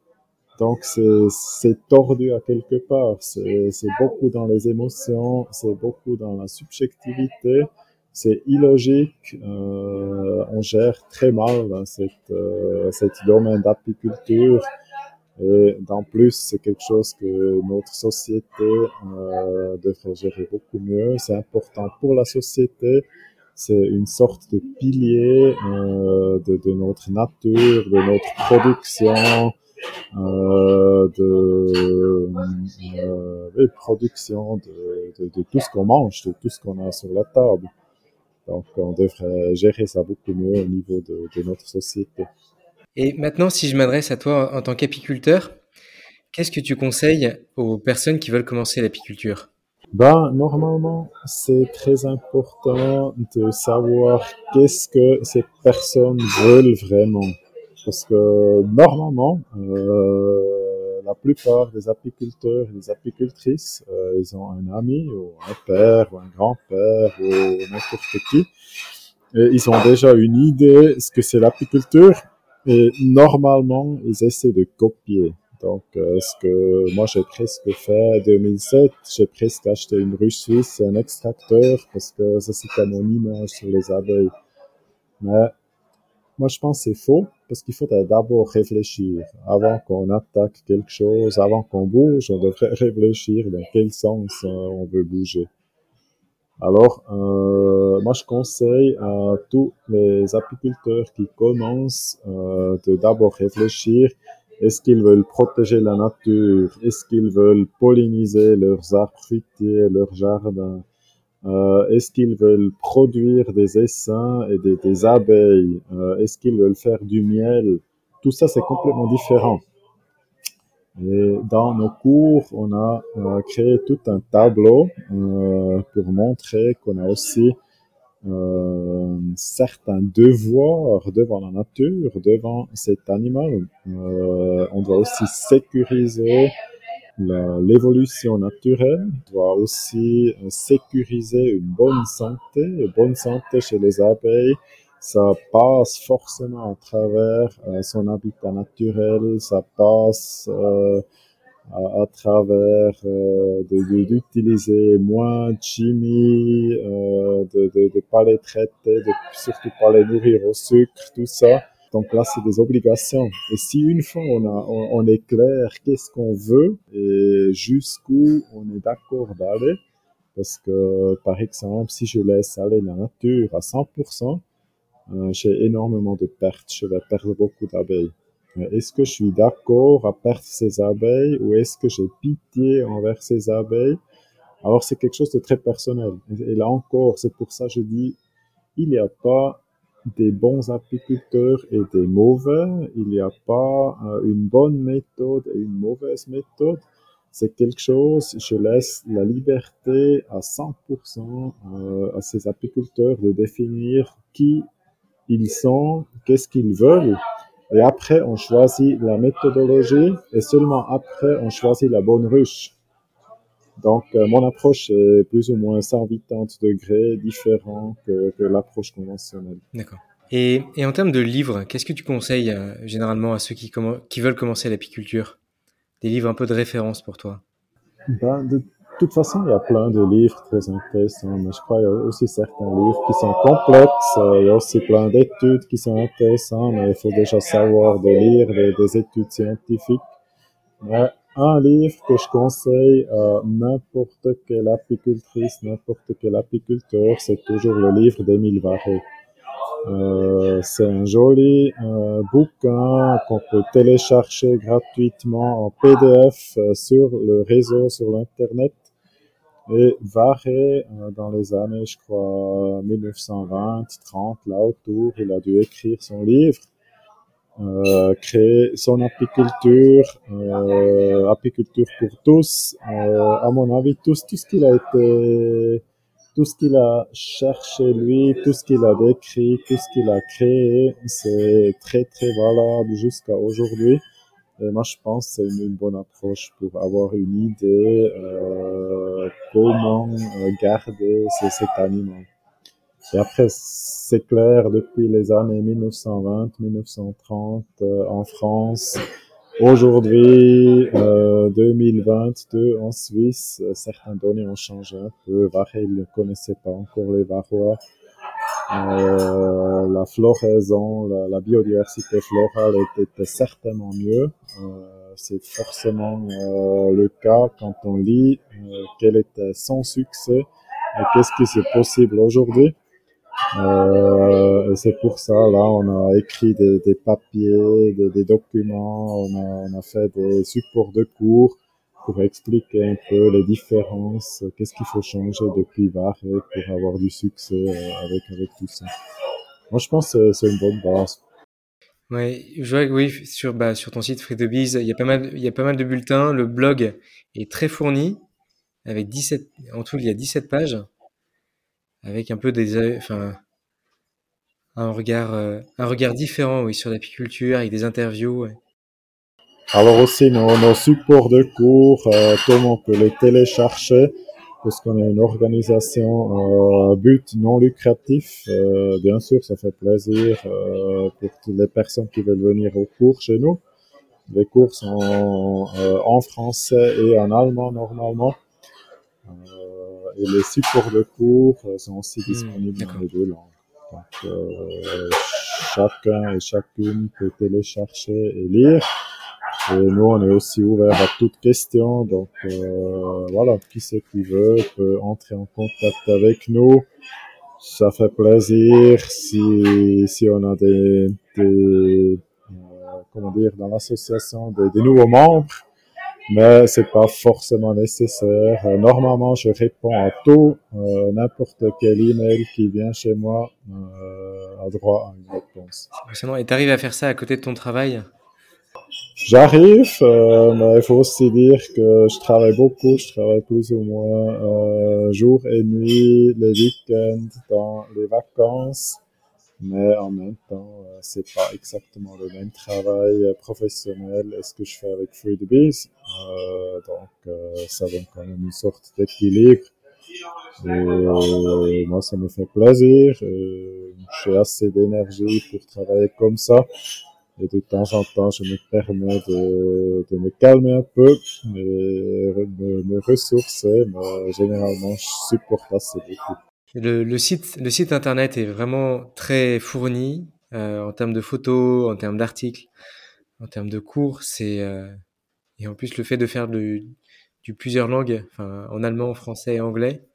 Donc c'est tordu à quelque part, c'est beaucoup dans les émotions, c'est beaucoup dans la subjectivité, c'est illogique, euh, on gère très mal hein, cette, euh, cette domaine d'apiculture. Et en plus, c'est quelque chose que notre société euh, devrait gérer beaucoup mieux. C'est important pour la société. C'est une sorte de pilier euh, de, notre nature, de notre production, euh, de euh, production de, tout ce qu'on mange, de tout ce qu'on a sur la table. Donc, on devrait gérer ça beaucoup mieux au niveau de notre société. Et maintenant, si je m'adresse à toi en tant qu'apiculteur, qu'est-ce que tu conseilles aux personnes qui veulent commencer l'apiculture? Ben, normalement, c'est très important de savoir qu'est-ce que ces personnes veulent vraiment. Parce que normalement, euh, la plupart des apiculteurs et des apicultrices, euh, ils ont un ami ou un père ou un grand-père ou n'importe qui. Et ils ont déjà une idée de ce que c'est l'apiculture et normalement, ils essaient de copier. Donc, euh, ce que moi j'ai presque fait en 2007, j'ai presque acheté une ruche suisse un extracteur parce que ça c'était mon image sur les abeilles. Mais moi, je pense que c'est faux parce qu'il faut d'abord réfléchir. Avant qu'on attaque quelque chose, avant qu'on bouge, on devrait réfléchir dans quel sens euh, on veut bouger. Alors, euh, moi, je conseille à tous les apiculteurs qui commencent de d'abord réfléchir. Est-ce qu'ils veulent protéger la nature? Est-ce qu'ils veulent polliniser leurs arbres fruitiers, leurs jardins? Euh, est-ce qu'ils veulent produire des essaims et des, abeilles? Euh, Est-ce qu'ils veulent faire du miel? Tout ça, c'est complètement différent. Et dans nos cours, on a créé tout un tableau euh, pour montrer qu'on a aussi euh, certains devoirs devant la nature, devant cet animal. on doit aussi sécuriser l'évolution naturelle doit aussi euh, sécuriser une bonne santé. Une bonne santé chez les abeilles, ça passe forcément à travers euh, son habitat naturel, ça passe euh, à, travers d'utiliser moins de chimie, de ne pas les traiter, de surtout pas les nourrir au sucre, tout ça. Donc là, c'est des obligations. Et si une fois on, a, on, est clair qu'est-ce qu'on veut et jusqu'où on est d'accord d'aller, parce que par exemple, si je laisse aller la nature à 100%, euh, j'ai énormément de pertes, je vais perdre beaucoup d'abeilles. Est-ce que je suis d'accord à perdre ces abeilles ou est-ce que j'ai pitié envers ces abeilles? Alors c'est quelque chose de très personnel. Et là encore, c'est pour ça que je dis, il n'y a pas des bons apiculteurs et des mauvais. Il n'y a pas euh, une bonne méthode et une mauvaise méthode. C'est quelque chose, je laisse la liberté à 100% euh, à ces apiculteurs de définir qui ils sont, qu'est-ce qu'ils veulent. Et après, on choisit la méthodologie et seulement après, on choisit la bonne ruche. Donc, euh, mon approche est plus ou moins 180 degrés différent que, que l'approche conventionnelle. D'accord. Et, et, en termes de livres, qu'est-ce que tu conseilles euh, généralement à ceux qui, qui veulent commencer l'apiculture? Des livres un peu de référence pour toi? Ben, De toute façon, il y a plein de livres très intéressants, mais je crois qu'il y a aussi certains livres qui sont complexes. Euh, il y a aussi plein d'études qui sont intéressantes, mais il faut déjà savoir de lire des, des études scientifiques. Un livre que je conseille à n'importe quelle apicultrice, n'importe quel apiculteur, c'est toujours le livre d'Émile Varé. Euh, c'est un joli euh, bouquin qu'on peut télécharger gratuitement en PDF euh, sur le réseau, sur l'Internet. Et Varé, euh, dans les années, je crois, 1920, 30, là autour, il a dû écrire son livre euh, créer son apiculture, euh, apiculture pour tous. Euh, à mon avis, tout, tout ce qu'il a été, tout ce qu'il a cherché lui, tout ce qu'il a décrit, tout ce qu'il a créé, c'est très très valable jusqu'à aujourd'hui. Et moi, je pense que c'est une, bonne approche pour avoir une idée euh, comment euh, garder cet animal. Et après, c'est clair, depuis les années 1920, 1930 euh, en France, aujourd'hui, euh, 2022 en Suisse, euh, certaines données ont changé un peu. Varé, il ne connaissait pas encore les Varois. Euh, la floraison, la, biodiversité florale était, certainement mieux. Euh, c'est forcément euh, le cas quand on lit quel était son succès et qu'est-ce qui est possible aujourd'hui. C'est pour ça, là, on a écrit des, papiers, des, documents, on a fait des supports de cours pour expliquer un peu les différences, qu'est-ce qu'il faut changer depuis Varé pour avoir du succès euh, avec, avec tout ça. Moi, je pense que c'est une bonne base. Ouais, je vois que oui, sur, bah, sur ton site Free de Biz, il y a pas mal, il y a pas mal de bulletins. Le blog est très fourni avec 17, en tout, il y a 17 pages avec un peu des, enfin, un regard, euh, un regard différent, oui, sur l'apiculture, avec des interviews. Alors aussi, nos, nos, supports de cours, euh, tout le monde peut les télécharger, parce qu'on est une organisation euh, but non lucratif. Euh, bien sûr, ça fait plaisir euh, pour toutes les personnes qui veulent venir au cours chez nous. Les cours sont euh, en français et en allemand normalement et les supports de cours euh, sont aussi hmm, disponibles dans les deux langues. Donc, euh, chacun et chacune peut télécharger et lire. Et nous, on est aussi ouvert à toute question. Donc, euh, voilà, qui c'est qui veut peut entrer en contact avec nous. Ça fait plaisir si, si on a des, des euh, comment dire, dans l'association des, des nouveaux membres mais c'est pas forcément nécessaire. Euh, normalement, je réponds à tout, euh, n'importe quel email qui vient chez moi euh, a droit à une réponse. Et tu arrives à faire ça à côté de ton travail? J'arrive, euh, mais il faut aussi dire que je travaille beaucoup, je travaille plus ou moins euh, jour et nuit, les week-ends, dans les vacances. mais en même temps, euh, c'est pas exactement le même travail euh, professionnel ce que je fais avec Free the Bees. Euh, donc, ça donne quand même une sorte d'équilibre. Et moi, ça me fait plaisir. J'ai assez d'énergie pour travailler comme ça. Et de temps en temps, je me permets de, de me calmer un peu et me, ressourcer. Mais généralement, je supporte assez beaucoup. Le, le, site, le site internet est vraiment très fourni euh, en termes de photos, en termes d'articles, en termes de cours. C'est euh, et en plus le fait de faire du, plusieurs langues, en allemand, français et anglais.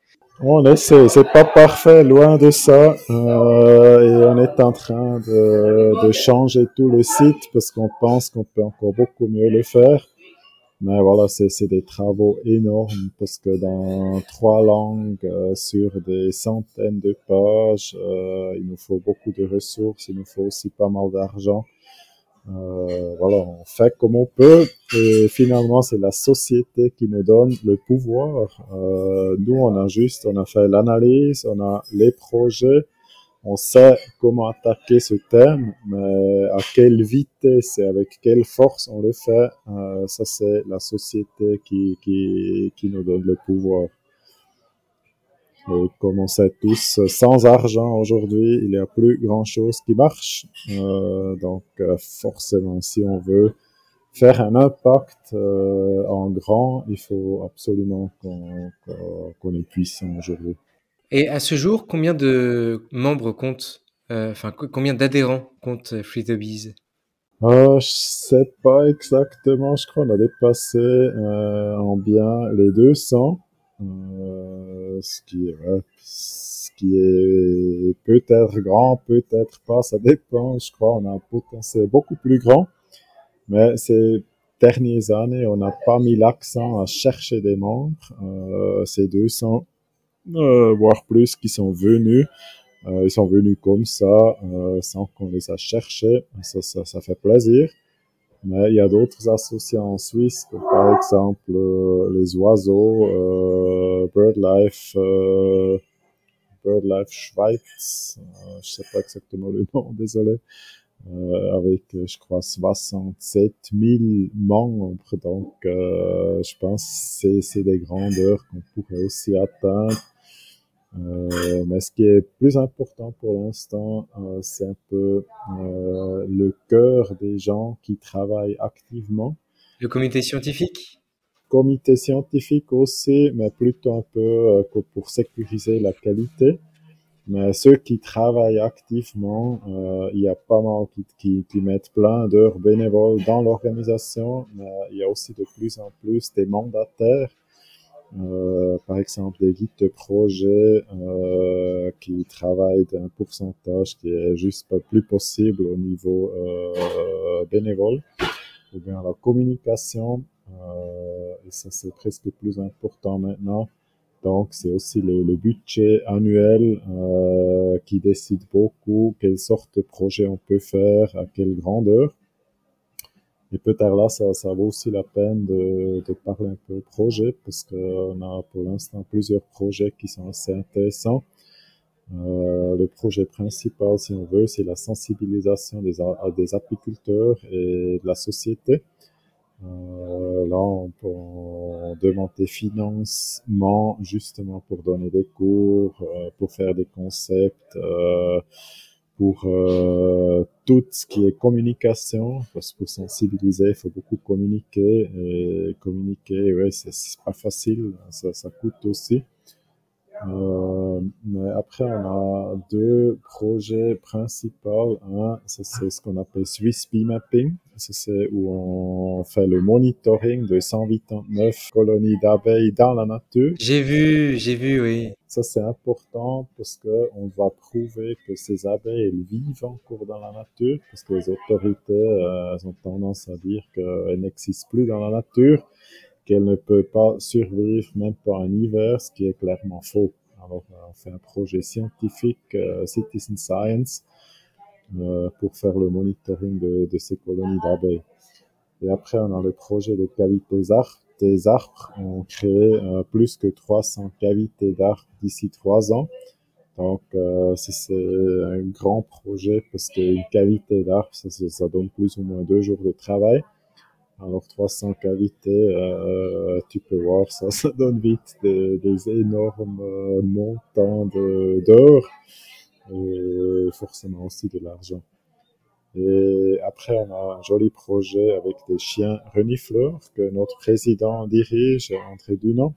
On essaie, c'est pas parfait, loin de ça. Euh, et on est en train de, changer tout le site parce qu'on pense qu'on peut encore beaucoup mieux le faire. Mais voilà, c'est des travaux énormes parce que dans trois langues, euh, sur des centaines de pages, euh, il nous faut beaucoup de ressources, il nous faut aussi pas mal d'argent. Euh, voilà, on fait comme on peut et finalement c'est la société qui nous donne le pouvoir. Euh, nous, on a juste, on a fait l'analyse, on a les projets, on sait comment attaquer ce thème, mais à quelle vitesse et avec quelle force on le fait, euh, ça c'est la société qui, qui, qui nous donne le pouvoir. Et comme on sait tous, sans argent aujourd'hui, il n'y a plus grand-chose qui marche. Euh, donc euh, forcément, si on veut faire un impact euh, en grand, il faut absolument qu'on qu'on est puissant aujourd'hui. Et à ce jour, combien de membres compte, euh, enfin combien d'adhérents compte Free the Bees euh, Je sais pas exactement. Je crois qu'on a dépassé euh, en bien les 200, euh, ce qui est ce qui est peut-être grand, peut-être pas. Ça dépend. Je crois on a un potentiel beaucoup plus grand, mais ces dernières années, on n'a pas mis l'accent à chercher des membres. Euh, ces 200 euh, voire plus, qui sont venus. Euh, ils sont venus comme ça, euh, sans qu'on les a cherchés. Ça, ça, ça fait plaisir. Mais il y a d'autres associations en Suisse, comme par exemple euh, les oiseaux, euh, BirdLife, euh, BirdLife Schweiz, euh, je sais pas exactement le nom, désolé, avec, je crois, 67 000 membres. Donc, je pense que c'est des grandeurs qu'on pourrait aussi atteindre euh, mais ce qui est plus important pour l'instant, euh, c'est un peu euh, le cœur des gens qui travaillent activement. Le comité scientifique? Comité scientifique aussi, mais plutôt un peu pour sécuriser la qualité. Mais ceux qui travaillent activement, il y a pas mal qui, qui, qui mettent plein d'heures bénévoles dans l'organisation, mais il y a aussi de plus en plus des mandataires euh, par exemple des guides de projet euh, qui travaillent d'un pourcentage qui est juste pas plus possible au niveau euh, bénévole, ou bien la communication, euh, et ça c'est presque plus important maintenant. Donc c'est aussi le, le, budget annuel euh, qui décide beaucoup quelle sorte de projet on peut faire, à quelle grandeur. Et peut-être là, ça, ça vaut aussi la peine de, de parler un peu projet parce qu'on a pour l'instant plusieurs projets qui sont assez intéressants. Euh, le projet principal, si on veut, c'est la sensibilisation des, des apiculteurs et de la société. Euh, là, on, on, demande des financements justement pour donner des cours, euh, pour faire des concepts. Pour euh, tout ce qui est communication, parce que pour sensibiliser, il faut beaucoup communiquer, et communiquer, ouais, c'est pas facile, ça, ça coûte aussi. Euh, mais après, on a deux projets principaux. Un, c'est ce qu'on appelle Swiss Bee Mapping. C'est où on fait le monitoring de 189 colonies d'abeilles dans la nature. J'ai vu, j'ai vu, oui. Ça, c'est important parce que on va prouver que ces abeilles, elles vivent encore dans la nature parce que les autorités euh, ont tendance à dire qu'elles n'existent plus dans la nature qu'elle ne peut pas survivre même pas un hiver, ce qui est clairement faux. Alors, on fait un projet scientifique, euh, Citizen Science, euh, pour faire le monitoring de, de ces colonies d'abeilles. Et après, on a le projet de cavités des arbres. Des arbres, on crée euh, plus que 300 cavités d'arbres d'ici trois ans. Donc, euh, c'est un grand projet parce qu'une cavité d'arbre, ça, ça, donne plus ou moins deux jours de travail. Alors 300 cavités, euh, tu peux voir ça, ça donne vite des, énormes euh, montants d'or et forcément aussi de l'argent. Et après, on a un joli projet avec des chiens renifleurs que notre président dirige, André Dunant.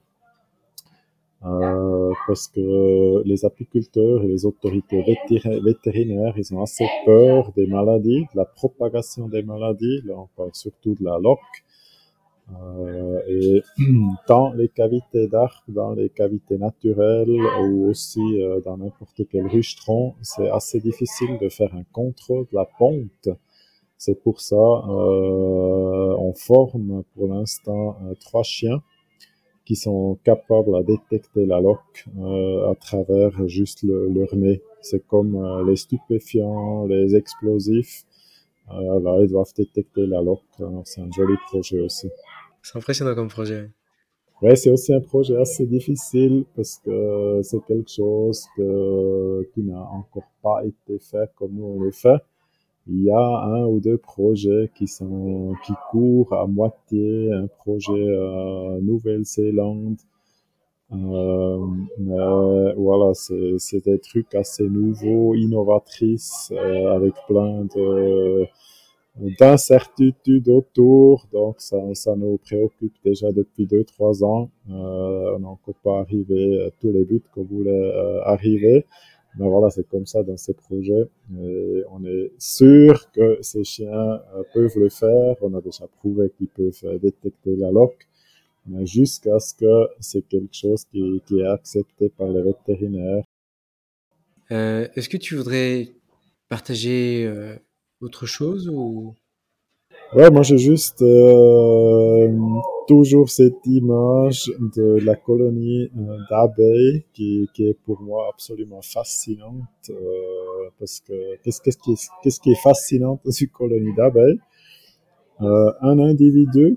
Euh, parce que les apiculteurs et les autorités vétérinaires, ils ont assez peur des maladies, de la propagation des maladies. Là, on parle surtout de la loque. Euh, et dans les cavités d'arc, dans les cavités naturelles ou aussi euh, dans n'importe quel rucheton, c'est assez difficile de faire un contrôle de la ponte. C'est pour ça euh, on forme pour l'instant euh, trois chiens qui sont capables à détecter la loque euh, à travers juste le, leur nez. C'est comme euh, les stupéfiants, les explosifs. là, ils doivent détecter la loque. C'est un joli projet aussi. C'est impressionnant comme projet. Ouais, c'est aussi un projet assez difficile parce que c'est quelque chose que, qui n'a encore pas été fait comme nous on le fait. Il y a un ou deux projets qui sont qui courent à moitié, un projet euh, Nouvelle-Zélande. Euh, mais voilà, c'est des trucs assez nouveaux, innovatrices, euh, avec plein de d'incertitudes autour. Donc, ça, ça nous préoccupe déjà depuis deux, trois ans. Euh, on n'a encore pas arrivé à tous les buts qu'on voulait euh, arriver. Mais voilà, c'est comme ça dans ces projets. Et on est sûr que ces chiens euh, peuvent le faire. On a déjà prouvé qu'ils peuvent détecter la loque. Jusqu'à ce que c'est quelque chose qui, qui, est accepté par les vétérinaires. Est-ce que tu voudrais partager autre chose ou? Ouais, moi j'ai juste euh, toujours cette image de la colonie euh, d'abeilles qui, qui, est pour moi absolument fascinante euh, parce que qu'est-ce qu'est-ce qui, qu'est-ce qui est fascinant dans une colonie d'abeilles euh, Un individu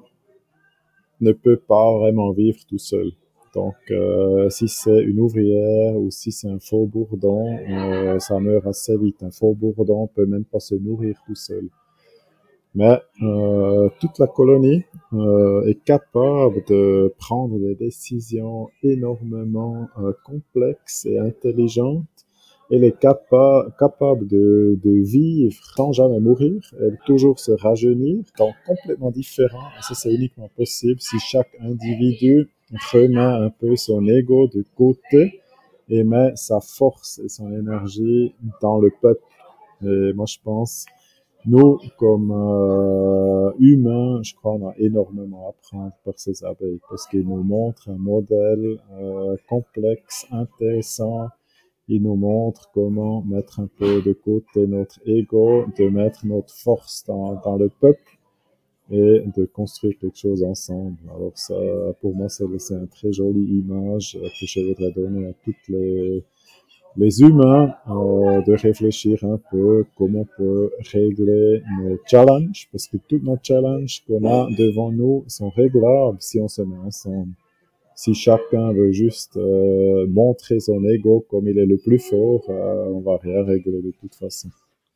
ne peut pas vraiment vivre tout seul. Donc, euh, si c'est une ouvrière ou si c'est un faux bourdon, ça meurt assez vite. Un faux bourdon peut même pas se nourrir tout seul. Mais euh, toute la colonie euh, est capable de prendre des décisions énormément euh, complexes et intelligentes. Elle est capa capable de, de, vivre sans jamais mourir, elle toujours se rajeunir, donc complètement différent. Et ça, c'est uniquement possible si chaque individu remet un peu son ego de côté et met sa force et son énergie dans le peuple. Et moi, je pense, nous, comme euh, humains, je crois, on a énormément à apprendre par ces abeilles parce qu'ils nous montrent un modèle euh, complexe, intéressant. Ils nous montrent comment mettre un peu de côté notre ego, de mettre notre force dans, dans le peuple et de construire quelque chose ensemble. Alors ça, pour moi, c'est une très jolie image que je voudrais donner à toutes les, les humains euh, de réfléchir un peu comment on peut régler nos challenges, parce que tous nos challenges qu'on a devant nous sont réglables si on se met ensemble. Si chacun veut juste euh, montrer son ego comme il est le plus fort, euh, on va rien régler de toute façon.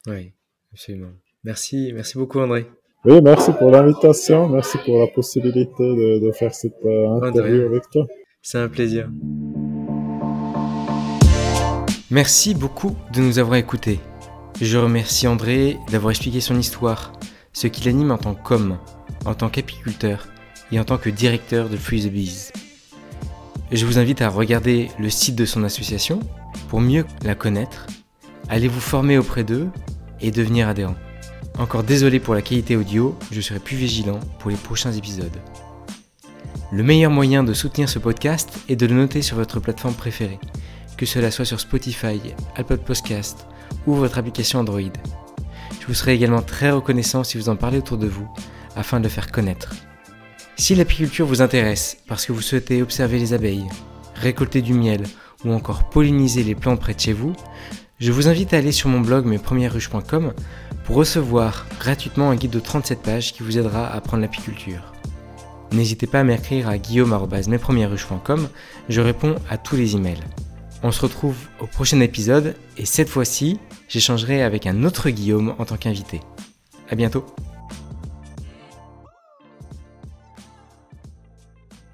Oui, absolument. Merci, merci beaucoup André. Oui, merci pour l'invitation, merci pour la possibilité de, de faire cette euh, interview avec toi. C'est un plaisir. Merci beaucoup de nous avoir écoutés. Je remercie André d'avoir expliqué son histoire, ce qui l'anime en tant qu'homme, en tant qu'apiculteur et en tant que directeur de Free the Bees. Je vous invite à regarder le site de son association pour mieux la connaître, allez vous former auprès d'eux et devenir adhérent. Encore désolé pour la qualité audio, je serai plus vigilant pour les prochains épisodes. Le meilleur moyen de soutenir ce podcast est de le noter sur votre plateforme préférée, que cela soit sur Spotify, Apple Podcast ou votre application Android. Je vous serai également très reconnaissant si vous en parlez autour de vous afin de le faire connaître. Si l'apiculture vous intéresse parce que vous souhaitez observer les abeilles, récolter du miel ou encore polliniser les plantes près de chez vous, je vous invite à aller sur mon blog mespremiersruches.com pour recevoir gratuitement un guide de 37 pages qui vous aidera à apprendre l'apiculture. N'hésitez pas à m'écrire à guillaume.mespremiersruches.com, je réponds à tous les emails. On se retrouve au prochain épisode et cette fois-ci, j'échangerai avec un autre Guillaume en tant qu'invité. À bientôt.